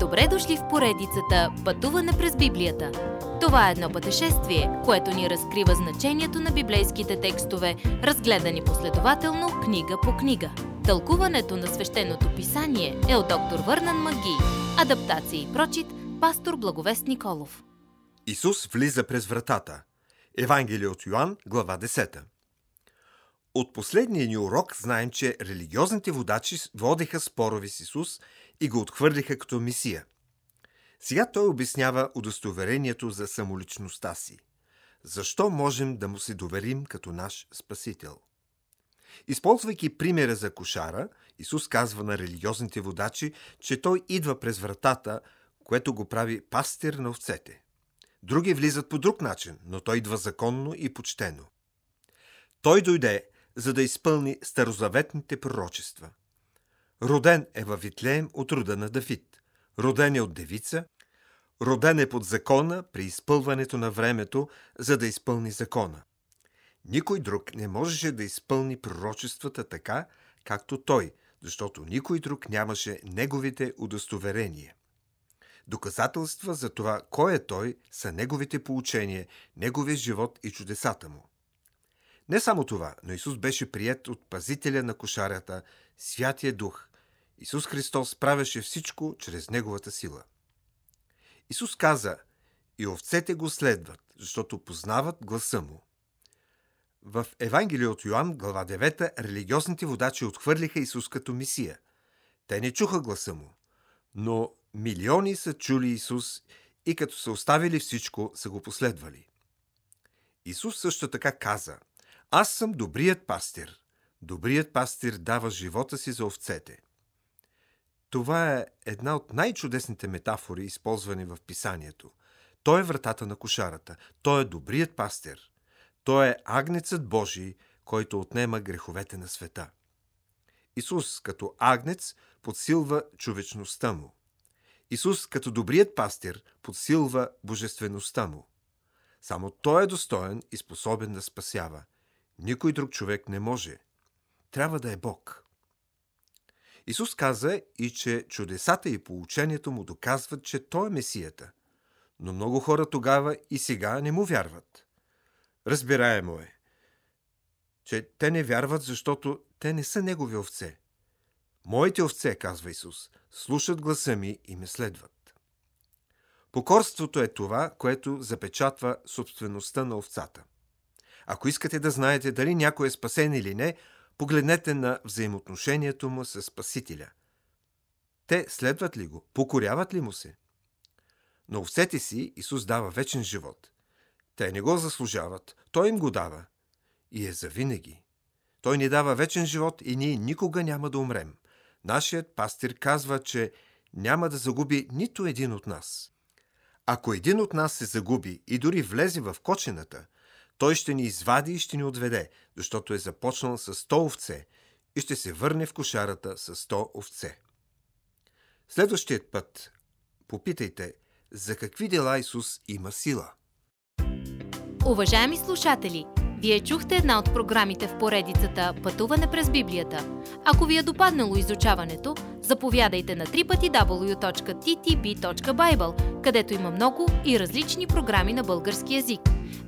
Добре дошли в поредицата Пътуване през Библията. Това е едно пътешествие, което ни разкрива значението на библейските текстове, разгледани последователно книга по книга. Тълкуването на свещеното писание е от доктор Върнан Маги. Адаптация и прочит, пастор Благовест Николов. Исус влиза през вратата. Евангелие от Йоанн, глава 10. От последния ни урок знаем, че религиозните водачи водеха спорови с Исус и го отхвърлиха като мисия. Сега той обяснява удостоверението за самоличността си. Защо можем да му се доверим като наш Спасител? Използвайки примера за кошара, Исус казва на религиозните водачи, че той идва през вратата, което го прави пастир на овцете. Други влизат по друг начин, но той идва законно и почтено. Той дойде, за да изпълни старозаветните пророчества. Роден е във Витлеем от рода на Давид. Роден е от девица. Роден е под закона при изпълването на времето, за да изпълни закона. Никой друг не можеше да изпълни пророчествата така, както той, защото никой друг нямаше неговите удостоверения. Доказателства за това, кой е той, са неговите поучения, неговия живот и чудесата му. Не само това, но Исус беше прият от пазителя на кошарята, Святия Дух. Исус Христос правеше всичко чрез Неговата сила. Исус каза, и овцете го следват, защото познават гласа му. В Евангелие от Йоанн, глава 9, религиозните водачи отхвърлиха Исус като Мисия. Те не чуха гласа му, но милиони са чули Исус и като са оставили всичко, са го последвали. Исус също така каза – аз съм добрият пастир. Добрият пастир дава живота си за овцете. Това е една от най-чудесните метафори, използвани в писанието. Той е вратата на кошарата. Той е добрият пастир. Той е агнецът Божий, който отнема греховете на света. Исус като агнец подсилва човечността му. Исус като добрият пастир подсилва божествеността му. Само Той е достоен и способен да спасява – никой друг човек не може. Трябва да е Бог. Исус каза и, че чудесата и поучението му доказват, че Той е Месията. Но много хора тогава и сега не му вярват. Разбираемо е, че те не вярват, защото те не са Негови овце. Моите овце, казва Исус, слушат гласа ми и ме следват. Покорството е това, което запечатва собствеността на овцата – ако искате да знаете дали някой е спасен или не, погледнете на взаимоотношението му с Спасителя. Те следват ли го? Покоряват ли му се? Но овцете си Исус дава вечен живот. Те не го заслужават, Той им го дава. И е завинаги. Той ни дава вечен живот и ние никога няма да умрем. Нашият пастир казва, че няма да загуби нито един от нас. Ако един от нас се загуби и дори влезе в кочената – той ще ни извади и ще ни отведе, защото е започнал с 100 овце и ще се върне в кошарата с 100 овце. Следващият път попитайте за какви дела Исус има сила. Уважаеми слушатели, вие чухте една от програмите в поредицата Пътуване през Библията. Ако ви е допаднало изучаването, заповядайте на www.ttb.bible, където има много и различни програми на български язик –